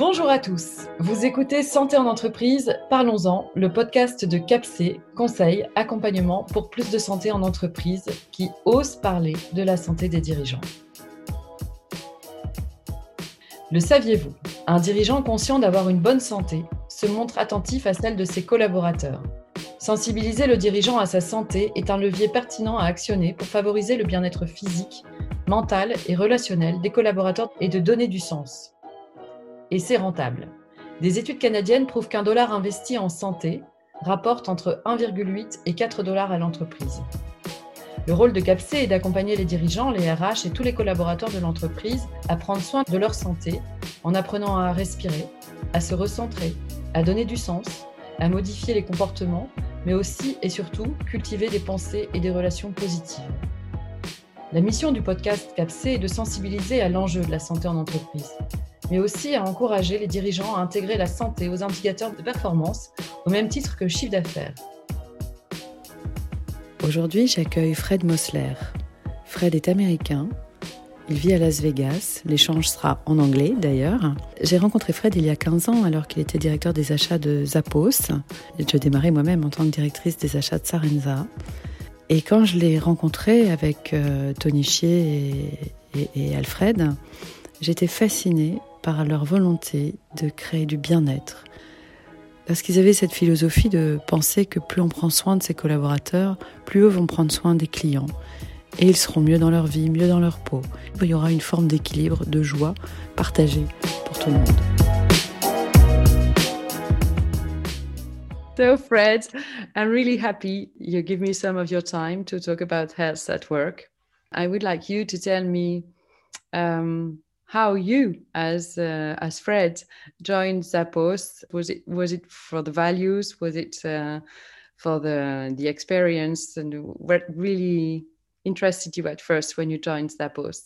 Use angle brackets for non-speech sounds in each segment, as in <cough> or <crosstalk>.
Bonjour à tous. Vous écoutez Santé en entreprise, parlons-en, le podcast de CAPC, conseil, accompagnement pour plus de santé en entreprise qui ose parler de la santé des dirigeants. Le saviez-vous? Un dirigeant conscient d'avoir une bonne santé se montre attentif à celle de ses collaborateurs. Sensibiliser le dirigeant à sa santé est un levier pertinent à actionner pour favoriser le bien-être physique, mental et relationnel des collaborateurs et de donner du sens et c'est rentable. Des études canadiennes prouvent qu'un dollar investi en santé rapporte entre 1,8 et 4 dollars à l'entreprise. Le rôle de CAPC est d'accompagner les dirigeants, les RH et tous les collaborateurs de l'entreprise à prendre soin de leur santé en apprenant à respirer, à se recentrer, à donner du sens, à modifier les comportements, mais aussi et surtout cultiver des pensées et des relations positives. La mission du podcast CAPC est de sensibiliser à l'enjeu de la santé en entreprise, mais aussi à encourager les dirigeants à intégrer la santé aux indicateurs de performance au même titre que le chiffre d'affaires. Aujourd'hui, j'accueille Fred Mosler. Fred est américain. Il vit à Las Vegas. L'échange sera en anglais d'ailleurs. J'ai rencontré Fred il y a 15 ans alors qu'il était directeur des achats de Zappos. Je démarrais moi-même en tant que directrice des achats de Sarenza. Et quand je l'ai rencontré avec euh, Tony Chier et, et Alfred, j'étais fascinée par leur volonté de créer du bien-être. Parce qu'ils avaient cette philosophie de penser que plus on prend soin de ses collaborateurs, plus eux vont prendre soin des clients. Et ils seront mieux dans leur vie, mieux dans leur peau. Il y aura une forme d'équilibre, de joie partagée pour tout le monde. So, Fred, I'm really happy you give me some of your time to talk about health at work. I would like you to tell me um, how you as uh, as Fred joined Zappos. Was it was it for the values? Was it uh, for the the experience? And what really interested you at first when you joined Zappos?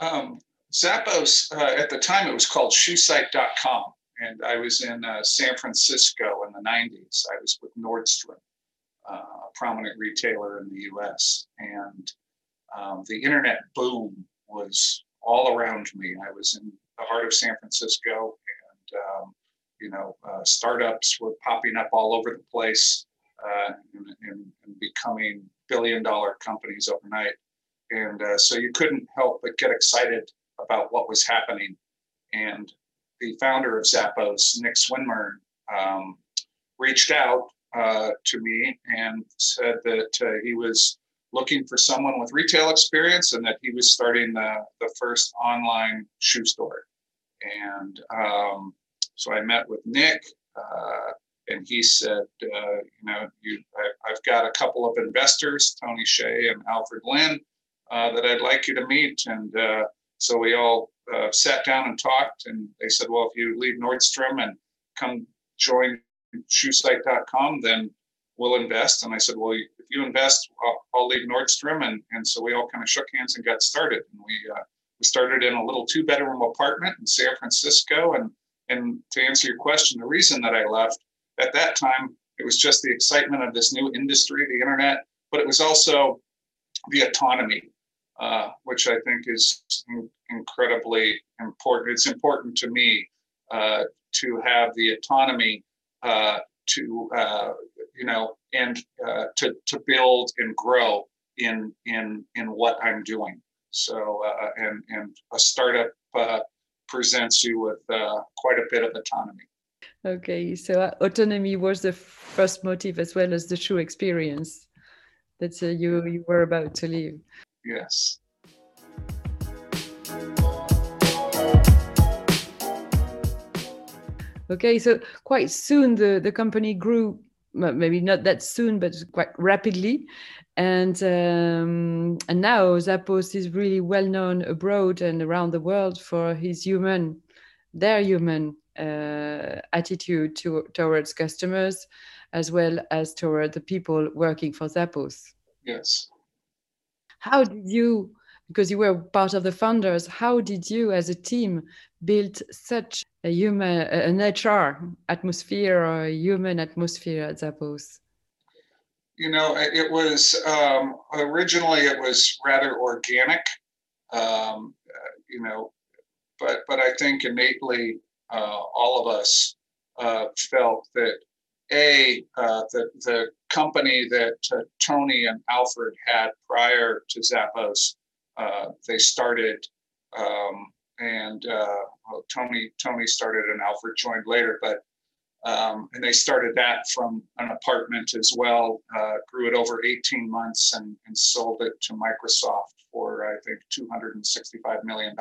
Um, Zappos uh, at the time it was called ShoeSite.com, and I was in uh, San Francisco in the '90s. I was with Nordstrom, uh, a prominent retailer in the U.S., and um, the internet boom was all around me. I was in the heart of San Francisco, and um, you know, uh, startups were popping up all over the place uh, and, and, and, becoming billion-dollar companies overnight. And uh, so you couldn't help but get excited about what was happening. And the founder of Zappos, Nick Swinmurn, um, reached out uh, to me and said that uh, he was looking for someone with retail experience and that he was starting the, the first online shoe store. And um, so I met with Nick, uh, and he said, uh, you know, you, I, have got a couple of investors, Tony Hsieh and Alfred Lin, uh, that I'd like you to meet. And uh, so we all uh, sat down and talked, and they said, well, if you leave Nordstrom and come join shoesite.com, then we'll invest. And I said, well, if you invest, I'll, I'll leave Nordstrom. And, and so we all kind of shook hands and got started. And we, uh, we started in a little two bedroom apartment in San Francisco. And, and to answer your question, the reason that I left at that time, it was just the excitement of this new industry, the internet, but it was also the autonomy, uh, which I think is incredibly important. It's important to me uh, to have the autonomy uh, to uh, you know, and uh, to to build and grow in in in what I'm doing. So uh, and and a startup uh, presents you with uh, quite a bit of autonomy. Okay, so uh, autonomy was the first motive as well as the true experience that uh, you you were about to leave. Yes. Okay, so quite soon the, the company grew maybe not that soon, but quite rapidly. And um, and now Zappos is really well known abroad and around the world for his human, their human uh, attitude to, towards customers, as well as toward the people working for Zappos. Yes. How did you, because you were part of the founders, how did you as a team build such a human, an HR atmosphere or a human atmosphere at Zappos? You know, it was um, originally it was rather organic, um, you know, but but I think innately uh, all of us uh, felt that a uh, the the company that uh, Tony and Alfred had prior to Zappos, uh, they started, um, and well, Tony Tony started and Alfred joined later, but um, and they started that from an apartment as well, uh, grew it over 18 months and, and, sold it to Microsoft for, I think, $265 million.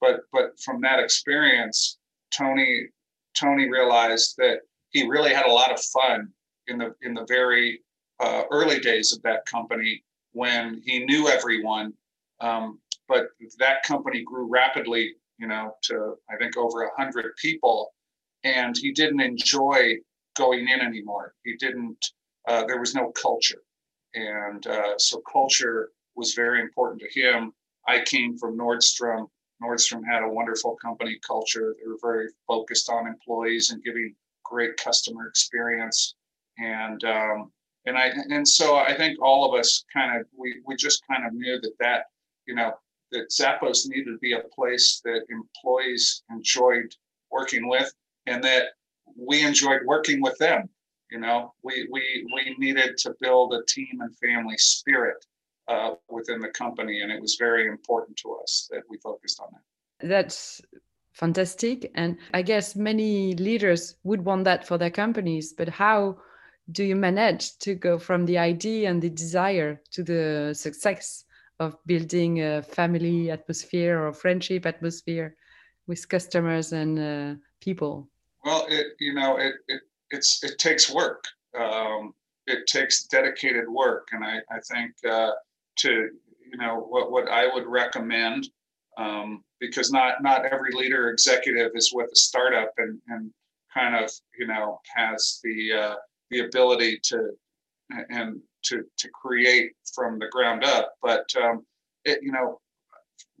But, but from that experience, Tony, Tony realized that he really had a lot of fun in the, in the very uh, early days of that company when he knew everyone. Um, but that company grew rapidly, you know, to I think over a 100 people and he didn't enjoy going in anymore. He didn't. Uh, there was no culture, and uh, so culture was very important to him. I came from Nordstrom. Nordstrom had a wonderful company culture. They were very focused on employees and giving great customer experience, and um, and I and so I think all of us kind of we we just kind of knew that that you know that Zappos needed to be a place that employees enjoyed working with and that we enjoyed working with them. You know, we we we needed to build a team and family spirit uh, within the company, and it was very important to us that we focused on that. That's fantastic, and I guess many leaders would want that for their companies. But how do you manage to go from the idea and the desire to the success of building a family atmosphere or friendship atmosphere with customers and uh, people? Well, it you know it it it's it takes work. Um, it takes dedicated work, and I I think uh, to you know what what I would recommend um, because not not every leader executive is with a startup and and kind of you know has the uh, the ability to and to to create from the ground up. But um, it you know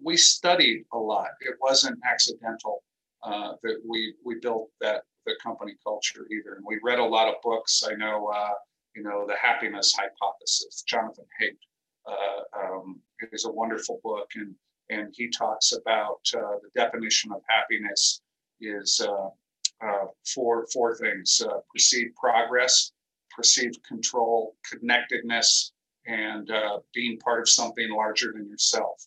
we studied a lot. It wasn't accidental uh, that we we built that the company culture either. And we read a lot of books. I know, uh, you know, the Happiness Hypothesis. Jonathan Haidt uh, um, is a wonderful book, and and he talks about uh, the definition of happiness is uh, uh, four four things: perceived progress, perceived control, connectedness, and being part of something larger than yourself.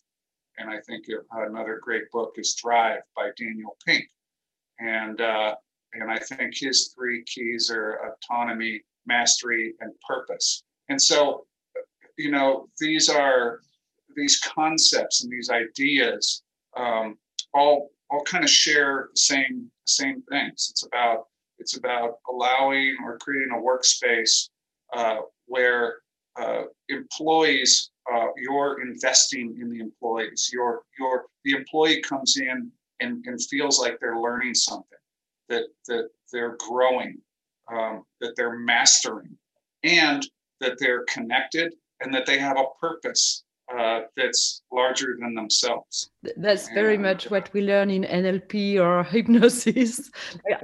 And I think another great book is Drive by Daniel Pink. And, uh, and I think his three keys are autonomy, mastery, and purpose. And so, you know, these are these concepts and these ideas um, all all kind of share the same same things. It's about it's about allowing or creating a workspace uh, where uh, employees uh, you're investing in the employees. Your your the employee comes in and, and feels like they're learning something, that that they're growing, um, that they're mastering, and that they're connected and that they have a purpose uh, that's larger than themselves. That's very and, much what we learn in NLP or <laughs> hypnosis.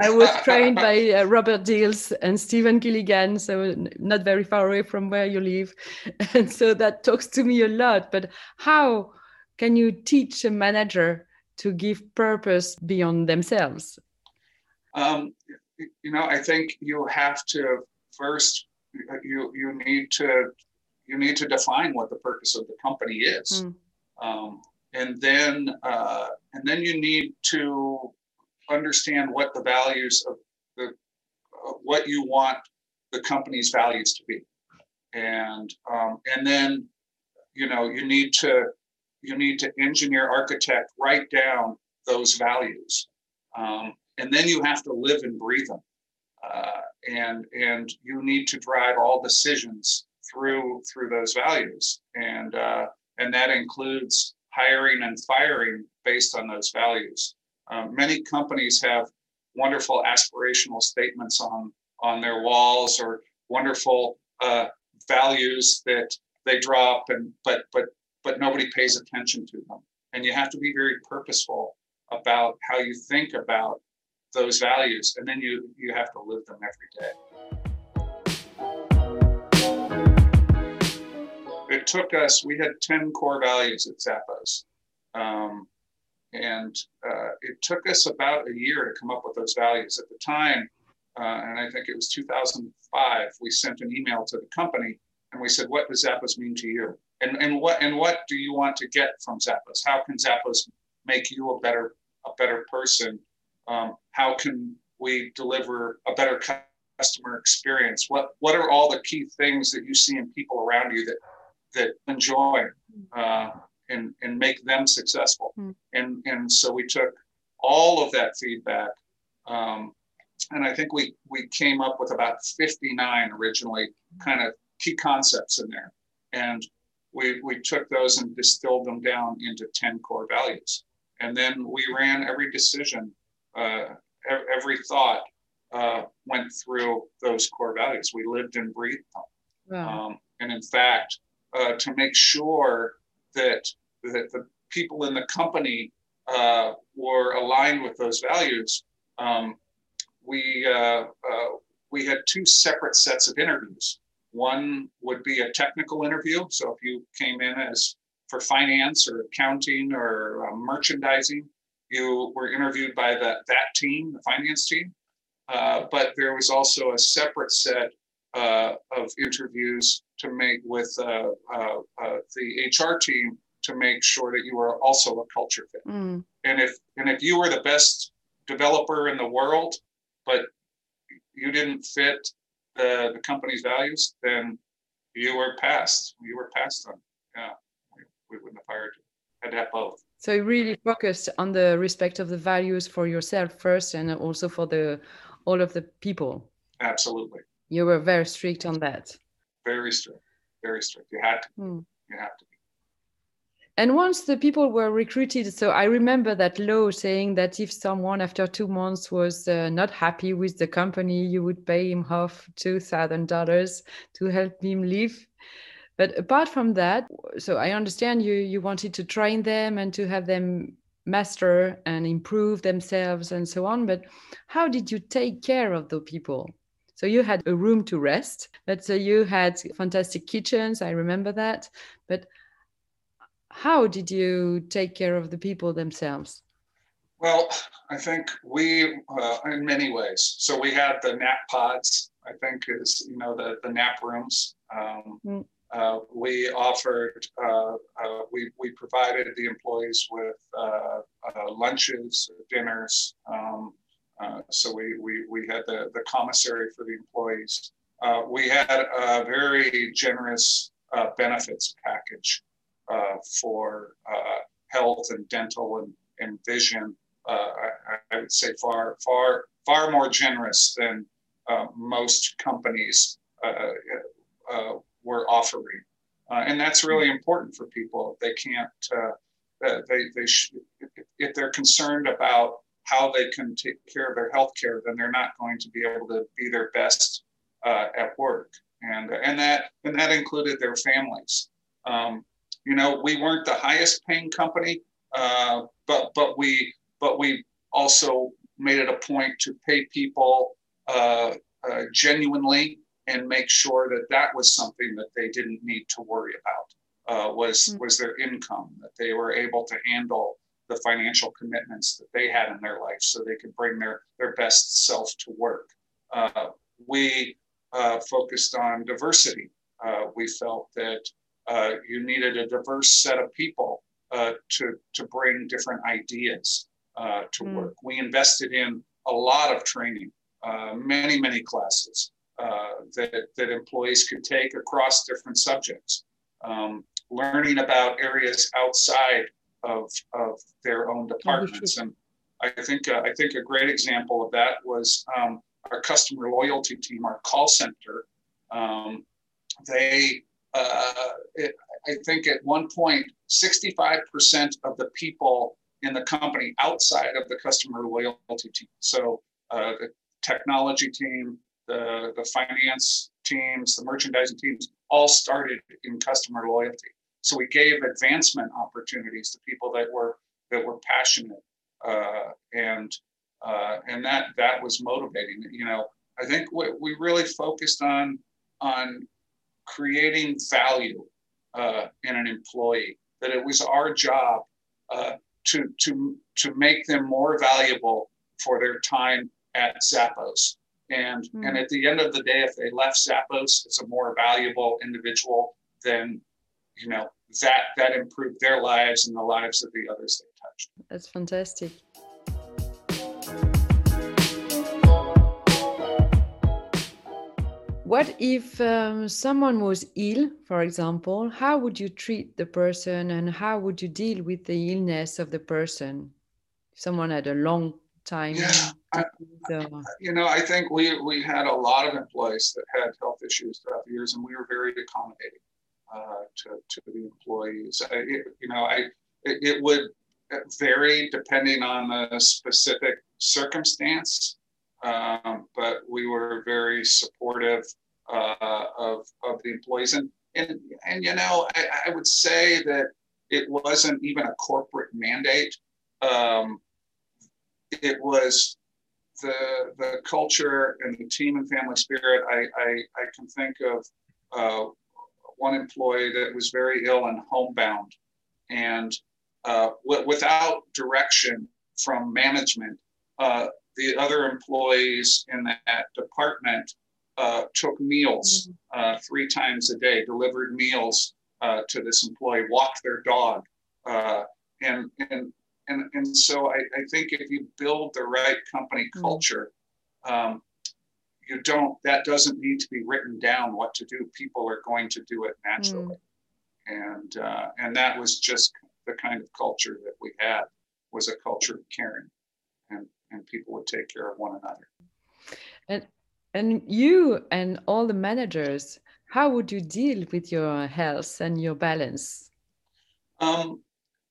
I was <laughs> trained by uh, Robert Dilts and Stephen Gilligan, so not very far away from where you live. <laughs> And so that talks to me a lot. But how can you teach a manager to give purpose beyond themselves? Um, you know, I think you have to first, you, you need to you need to define what the purpose of the company is, mm. um, and then uh, and then you need to understand what the values of the uh, what you want the company's values to be, and um, and then you know you need to you need to engineer architect write down those values. Um, and then you have to live and breathe them. Uh, and and you need to drive all decisions through through those values, and uh, and that includes hiring and firing based on those values. Um, many companies have wonderful aspirational statements on on their walls or wonderful uh, values that they drop and but but but nobody pays attention to them. And you have to be very purposeful about how you think about those values and then you you have to live them every day it took us, we had 10 core values at Zappos. Um, and uh, it took us about a year to come up with those values. At the time, uh, and I think it was 2005, we sent an email to the company and we said, "What does Zappos mean to you? And and what and what do you want to get from Zappos? How can Zappos make you a better a better person? Um, how can we deliver a better customer experience? What what are all the key things that you see in people around you that that enjoy uh, and and make them successful? Mm. And and so we took all of that feedback. Um, and I think we we came up with about 59 originally, kind of key concepts in there, and we we took those and distilled them down into 10 core values, and then we ran every decision, uh, every thought uh, went through those core values. We lived and breathed them, wow. um, and in fact, uh, to make sure that that the people in the company uh, were aligned with those values. Um, we uh, uh, we had two separate sets of interviews. One would be a technical interview. So if you came in as for finance or accounting or uh, merchandising, you were interviewed by the, that team, the finance team. Uh, but there was also a separate set uh, of interviews to make with uh, the HR team to make sure that you were also a culture fit. Mm. And if and if you were the best developer in the world, but you didn't fit the, the company's values, then you were passed. You were passed on. Yeah, we, we wouldn't have hired you. Had to have both. So you really focused on the respect of the values for yourself first, and also for the all of the people. Absolutely. You were very strict on that. Very strict. Very strict. You had to. Hmm. You have to. And once the people were recruited, so I remember that law saying that if someone after two months was uh, not happy with the company, you would pay him half two thousand dollars to help him leave. But apart from that, so I understand you you wanted to train them and to have them master and improve themselves and so on. But how did you take care of the people? So you had a room to rest, but so you had fantastic kitchens. I remember that. But how did you take care of the people themselves? Well, I think we, uh, in many ways. So we had the nap pods. I think is you know the the nap rooms. Um, mm. uh, we offered, uh, uh we we provided the employees with uh, uh, lunches, dinners. Um, Uh, so we, we we had the the commissary for the employees. Uh, we had a very generous uh, benefits package uh, for uh, health and dental and, and vision. Uh, I, I, would say far, far, far more generous than most companies were offering. and that's really important for people. They can't, they, they sh- if they're concerned about how they can take care of their health care, then they're not going to be able to be their best uh, at work. And, and that and that included their families. Um, you know, we weren't the highest paying company, uh, but but we but we also made it a point to pay people uh, uh, genuinely and make sure that that was something that they didn't need to worry about uh, was mm-hmm. was their income that they were able to handle the financial commitments that they had in their life so they could bring their their best self to work. Uh, we uh, focused on diversity. we felt that uh, you needed a diverse set of people uh, to, to bring different ideas uh, to mm. work. We invested in a lot of training, uh, many, many classes uh, that, that employees could take across different subjects, um, learning about areas outside of, of their own departments. And I think, I think a great example of that was um, our customer loyalty team, our call center. Um, they uh, it, I think at one point, 65% of the people in the company outside of the customer loyalty team. So uh, the technology team, the, the finance teams, the merchandising teams all started in customer loyalty. So we gave advancement opportunities to people that were that were passionate, uh, and uh, and that that was motivating. You know, I think we, we really focused on on creating value uh, in an employee, that it was our job uh, to to to make them more valuable for their time at Zappos. And mm. and at the end of the day, if they left Zappos as a more valuable individual, then you know that that improved their lives and the lives of the others they touched. That's fantastic. What if um, someone was ill, for example? How would you treat the person and how would you deal with the illness of the person? If someone had a long time. Yeah, I, you know, I think we, we had a lot of employees that had health issues throughout the years and we were very accommodating uh, to, to the employees. I, you know, I, it, it would vary depending on the specific circumstance. Um, but we were very supportive uh, of, of the employees. And, and, and you know, I, I, would say that it wasn't even a corporate mandate. Um, it was the, the culture and the team and family spirit. I, I, I can think of uh, one employee that was very ill and homebound. And uh, w- without direction from management, uh, the other employees in that department uh, took meals mm-hmm. uh, three times a day, delivered meals uh, to this employee, walked their dog, uh, and and and and so I, I, think if you build the right company mm-hmm. culture, um, you don't. That doesn't need to be written down what to do. People are going to do it naturally, mm. and uh, and that was just the kind of culture that we had was a culture of caring, and and people would take care of one another. And and you and all the managers, how would you deal with your health and your balance? Um,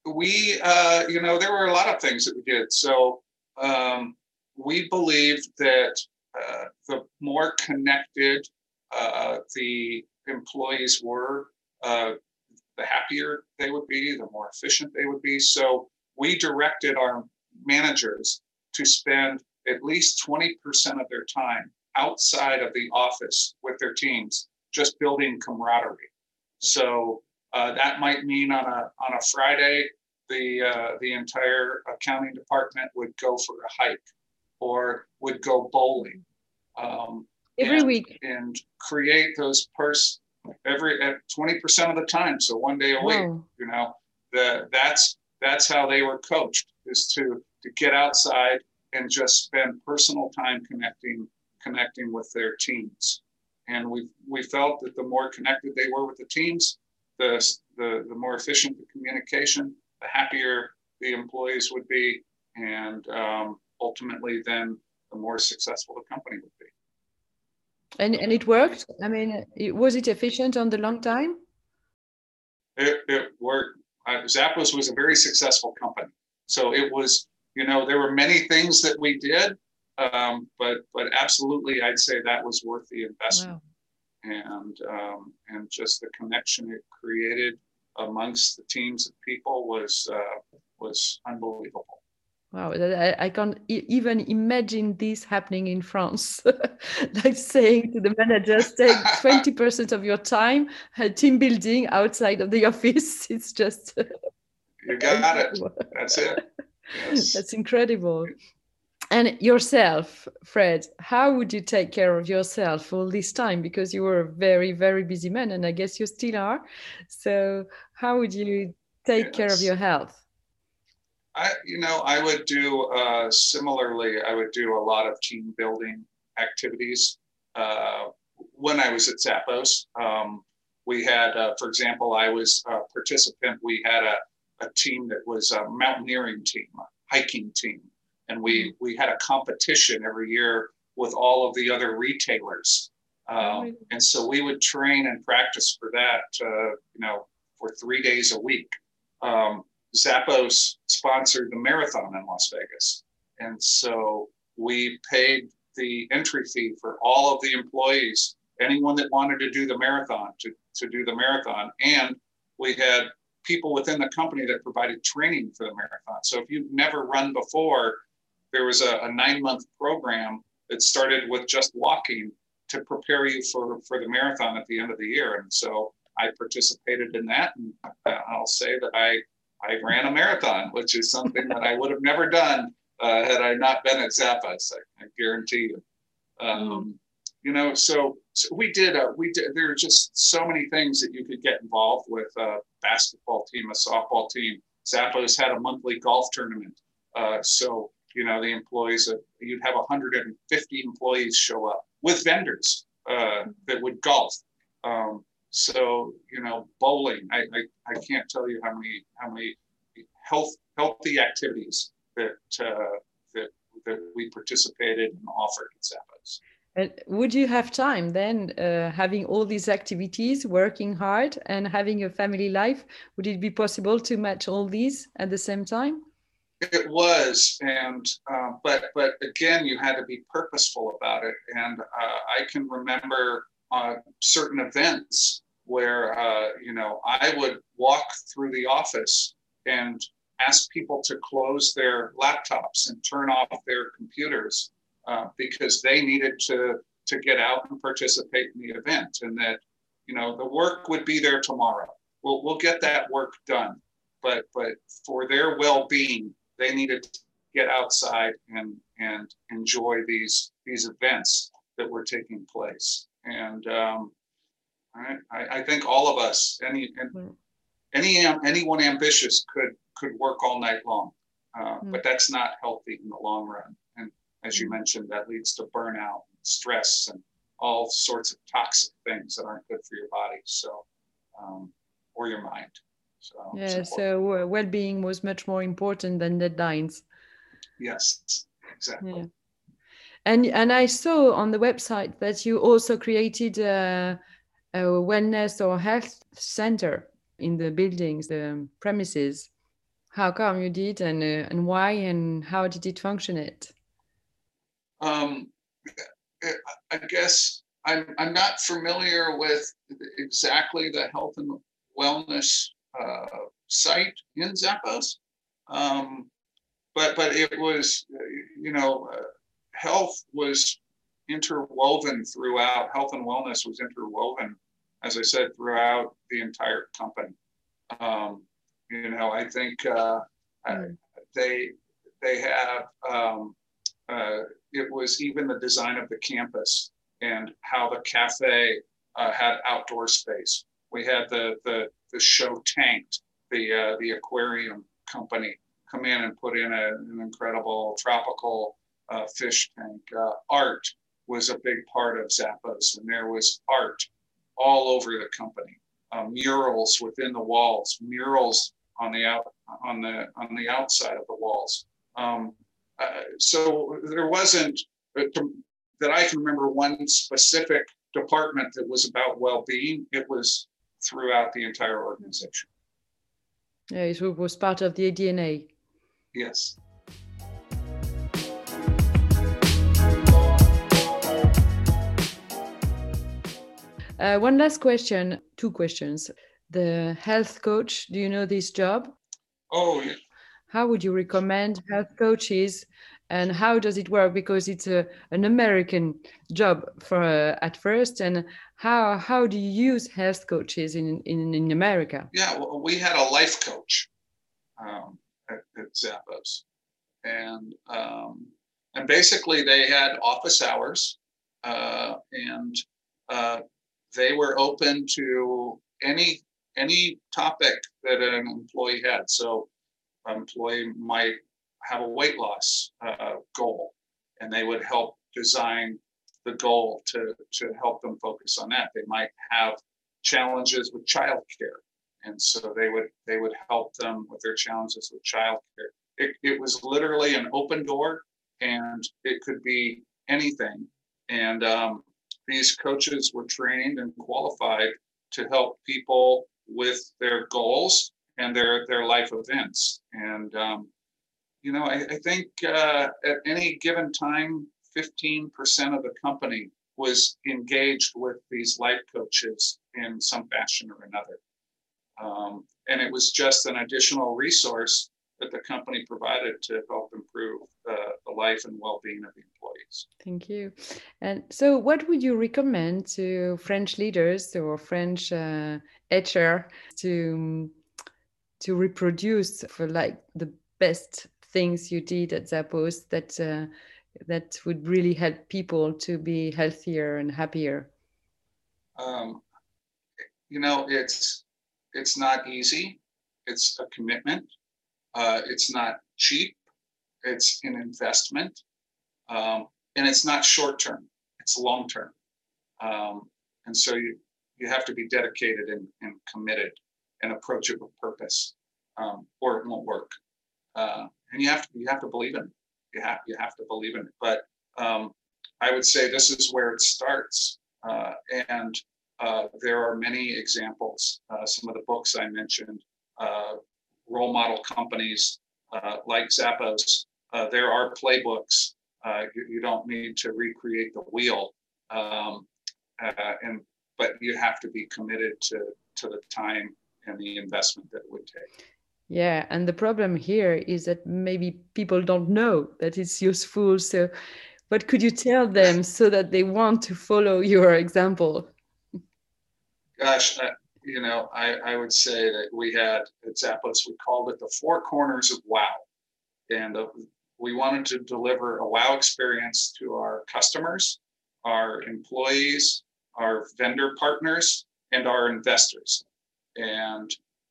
we, uh, you know, there were a lot of things that we did. So um, we believed that uh, the more connected uh, the employees were, uh, the happier they would be, the more efficient they would be. So we directed our managers to spend at least 20% of their time outside of the office with their teams, just building camaraderie. So uh, that might mean on a on a Friday, the uh, the entire accounting department would go for a hike, or would go bowling. Um, every and, week and create those purse every at 20% of the time so one day a week you know the that's that's how they were coached is to to get outside and just spend personal time connecting connecting with their teams. And we we felt that the more connected they were with the teams, the, the, the more efficient the communication, the happier the employees would be, and um, ultimately then the more successful the company would be. And, and it worked? I mean, it, was it efficient on the long time? It, it worked. Uh, Zappos was a very successful company. So it was, you know, there were many things that we did, um, but but absolutely, I'd say that was worth the investment, wow. and um, and just the connection it created amongst the teams of people was uh, was unbelievable. Wow, I, I can't even imagine this happening in France. <laughs> like saying to the managers, take 20% of your time uh, team building outside of the <laughs> office. It's just. <laughs> you got it. That's it. Yes. That's incredible. And yourself, Fred, how would you take care of yourself all this time? Because you were a very, very busy man, and I guess you still are. So, how would you take yes. care of your health? I, you know, I would do uh, similarly. I would do a lot of team building activities. Uh, when I was at Zappos, um, we had, uh, for example, I was a participant. We had a, a team that was a mountaineering team, a hiking team and we mm-hmm. we had a competition every year with all of the other retailers. Um, and so we would train and practice for that, uh, you know, for three days a week. Um, Zappos sponsored the marathon in Las Vegas, and so we paid the entry fee for all of the employees, anyone that wanted to do the marathon, to to do the marathon, and we had people within the company that provided training for the marathon. So if you've never run before, there was a, a nine month program that started with just walking to prepare you for, for the marathon at the end of the year. And so I participated in that. And uh, I'll say that I, I ran a marathon, which is something that I would have never done uh, had I not been at Zappos. I, I guarantee you. Um. You know, so, so we did. Uh, we did. There are just so many things that you could get involved with a basketball team, a softball team. Zappos had a monthly golf tournament. Uh, so you know, the employees, uh, you'd have 150 employees show up with vendors uh, that would golf. Um, so you know, bowling. I, I, I can't tell you how many how many health healthy activities that uh, that that we participated and offered at Zappos. And would you have time then, uh, having all these activities, working hard, and having a family life? Would it be possible to match all these at the same time? It was, and uh, but but again, you had to be purposeful about it. And uh, I can remember uh, certain events where uh, you know I would walk through the office and ask people to close their laptops and turn off their computers uh, because they needed to to get out and participate in the event, and that you know the work would be there tomorrow. We'll we'll get that work done, but but for their well-being they needed to get outside and and enjoy these these events that were taking place. And um, I, I think all of us, any any anyone ambitious could could work all night long, uh, mm. but that's not healthy in the long run. And as you hmm. mentioned, that leads to burnout, stress, and all sorts of toxic things that aren't good for your body. So, um, or your mind. So yeah, so uh, well-being was much more important than deadlines. Yes, exactly. Yeah. And and I saw on the website that you also created a, a wellness or health center in the buildings, the premises. How come you did, and uh, and why, and how did it function? It. Um, I guess I'm I'm not familiar with exactly the health and wellness uh, site in Zappos. Um, but but it was, you know, uh, health was interwoven throughout. Health and wellness was interwoven, as I said, throughout the entire company. Um, you know, I think uh, mm. they they have. Um, uh, it was even the design of the campus and how the cafe uh, had outdoor space. We had the the the show Tanked the uh, the aquarium company come in and put in a, an incredible tropical uh, fish tank. Uh, art was a big part of Zappos, and there was art all over the company. Uh, murals within the walls, murals on the out on the on the outside of the walls. Um, uh, so there wasn't uh, that I can remember one specific department that was about well-being. It was throughout the entire organization. Yeah, it was part of the DNA. Yes. Uh, one last question, two questions. The health coach, do you know this job? Oh, yeah. How would you recommend health coaches and how does it work? Because it's a, an American job for uh, at first, and how how do you use health coaches in in, in America? Yeah, well, we had a life coach um, at, at Zappos, and um, and basically they had office hours, uh, and uh, they were open to any any topic that an employee had. So, an employee might have a weight loss uh, goal, and they would help design the goal to, to help them focus on that. They might have challenges with childcare, and so they would they would help them with their challenges with childcare. It, it was literally an open door, and it could be anything. And um, these coaches were trained and qualified to help people with their goals and their their life events. And um, you know, I, I think uh, at any given time, 15% of the company was engaged with these life coaches in some fashion or another. Um, and it was just an additional resource that the company provided to help improve uh, the life and well-being of the employees. Thank you. And so, what would you recommend to French leaders or French uh, HR to to reproduce for like the best things you did at Zappos that uh, that would really help people to be healthier and happier? Um, you know, it's it's not easy. It's a commitment. Uh, it's not cheap. It's an investment, um, and it's not short term. It's long term. Um, and so you you have to be dedicated and, and committed and approach it with purpose, um, or it won't work. Uh, and you have to you have to believe in it. You have you have to believe in it. But um, I would say this is where it starts, uh, and uh, there are many examples. Uh, some of the books I mentioned, uh, role model companies uh, like Zappos. there are playbooks. You, you, don't need to recreate the wheel, um, and but you have to be committed to to the time and the investment that it would take. Yeah, and the problem here is that maybe people don't know that it's useful. So, what could you tell them so that they want to follow your example? Gosh, uh, you know, I, I would say that we had at Zappos, we called it the four corners of wow. And uh, we wanted to deliver a wow experience to our customers, our employees, our vendor partners, and our investors. And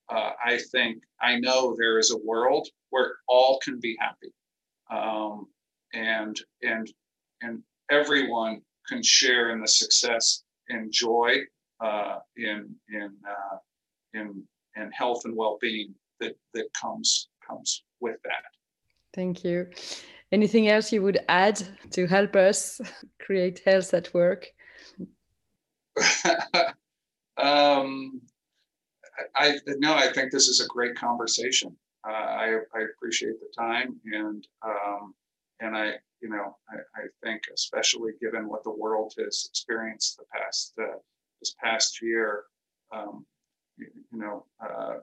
uh, I think I know there is a world where all can be happy, um, and and and everyone can share in the success and joy in in uh, in in health and well-being that that comes comes with that. Thank you. Anything else you would add to help us <laughs> create health at work? <laughs> um, I no, I think this is a great conversation. Uh, I, I appreciate the time and um, and I you know I, I think especially given what the world has experienced the past uh, past year, um, you, you, know uh,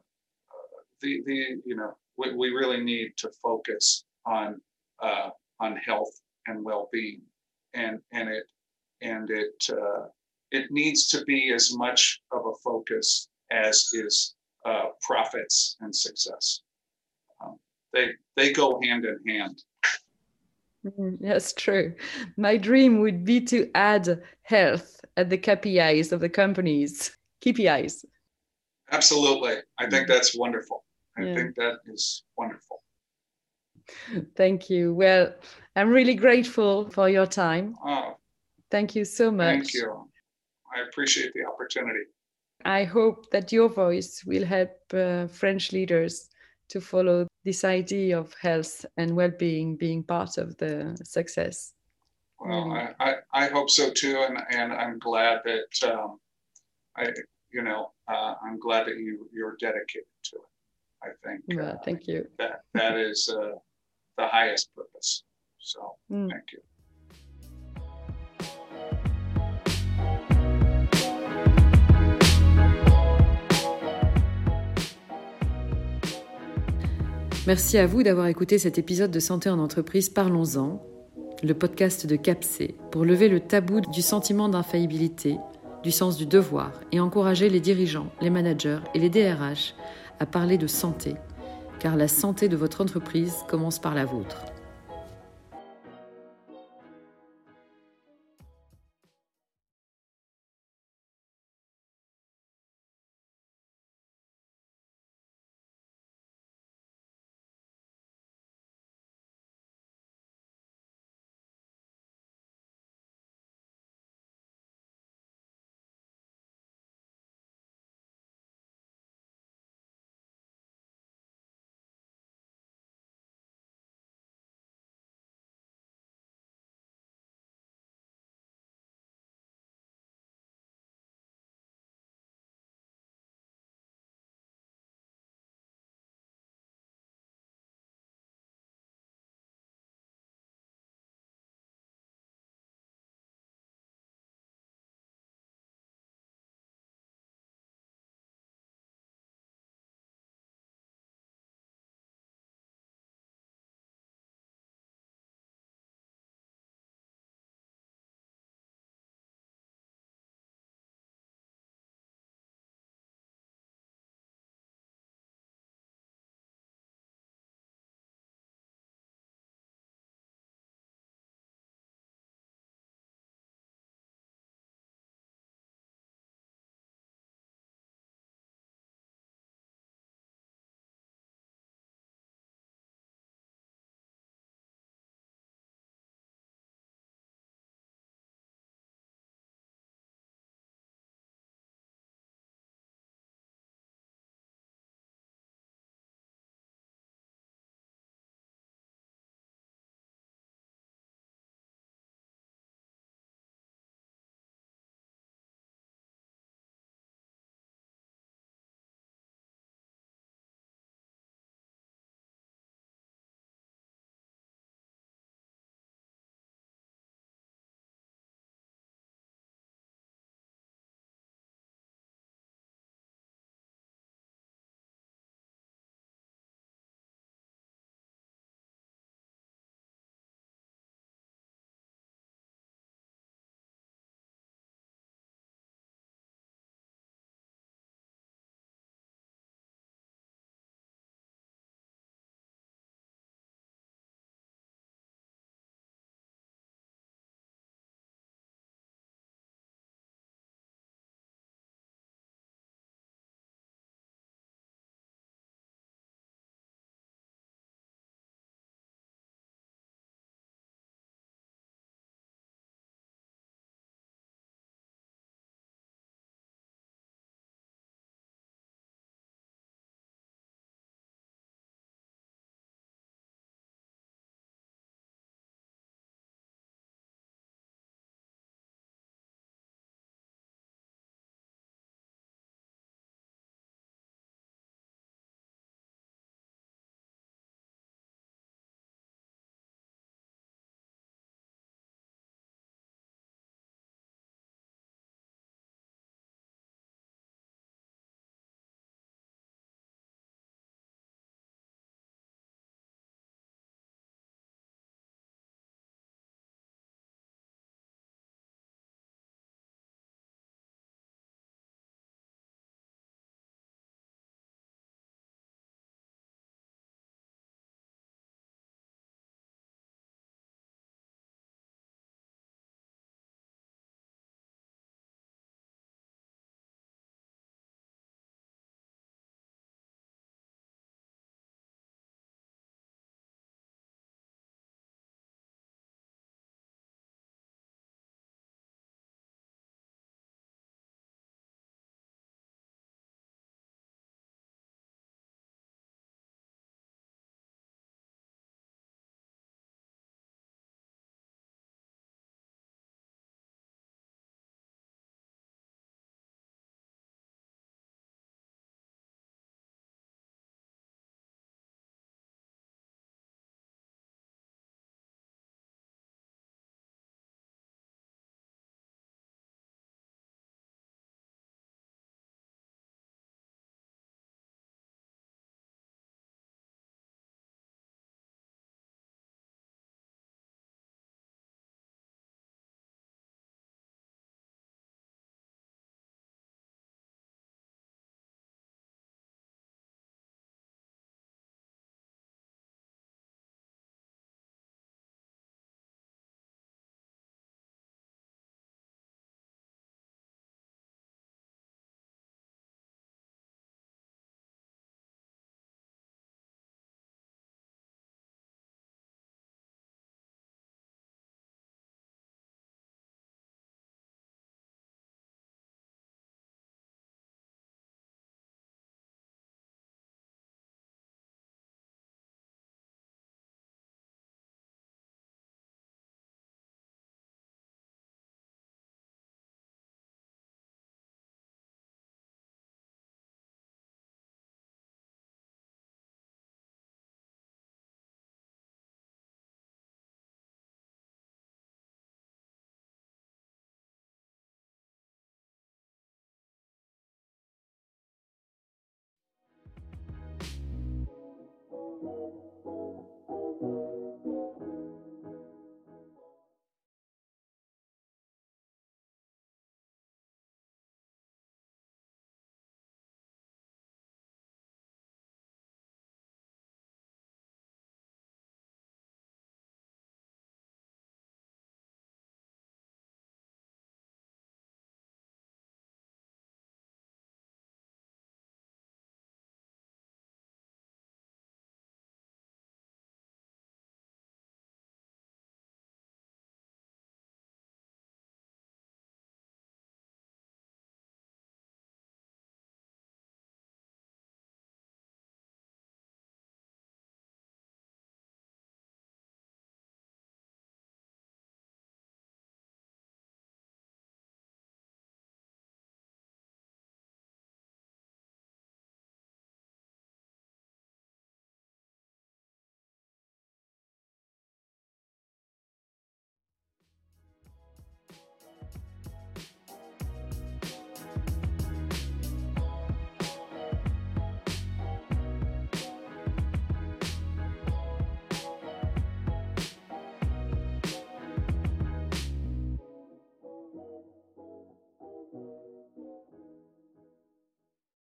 the the you know we, we really need to focus on uh, on health and well being and and it and it uh, it needs to be as much of a focus as is uh, profits and success. Um, they they go hand in hand. That's true. My dream would be to add health at the KPIs of the companies. KPIs. Absolutely. I think mm. that's wonderful. I yeah. think that is wonderful. Thank you. Well, I'm really grateful for your time. Oh, thank you so much. Thank you. I appreciate the opportunity. I hope that your voice will help uh, French leaders to follow this idea of health and well-being being part of the success. Well, mm. I, I, I, hope so too, and, and I'm glad that um, I you know uh, I'm glad that you you're dedicated to it. I think. Well, uh, thank you. That that is uh, the highest purpose. So mm. thank you. Merci à vous d'avoir écouté cet épisode de Santé en entreprise Parlons-en, le podcast de CAPC, pour lever le tabou du sentiment d'infaillibilité, du sens du devoir et encourager les dirigeants, les managers et les DRH à parler de santé, car la santé de votre entreprise commence par la vôtre.